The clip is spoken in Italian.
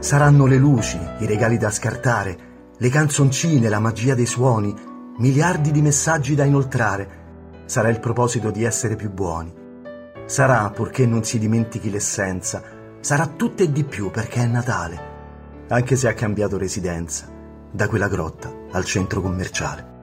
Saranno le luci, i regali da scartare, le canzoncine, la magia dei suoni, miliardi di messaggi da inoltrare. Sarà il proposito di essere più buoni. Sarà, purché non si dimentichi l'essenza, sarà tutto e di più perché è Natale, anche se ha cambiato residenza, da quella grotta al centro commerciale.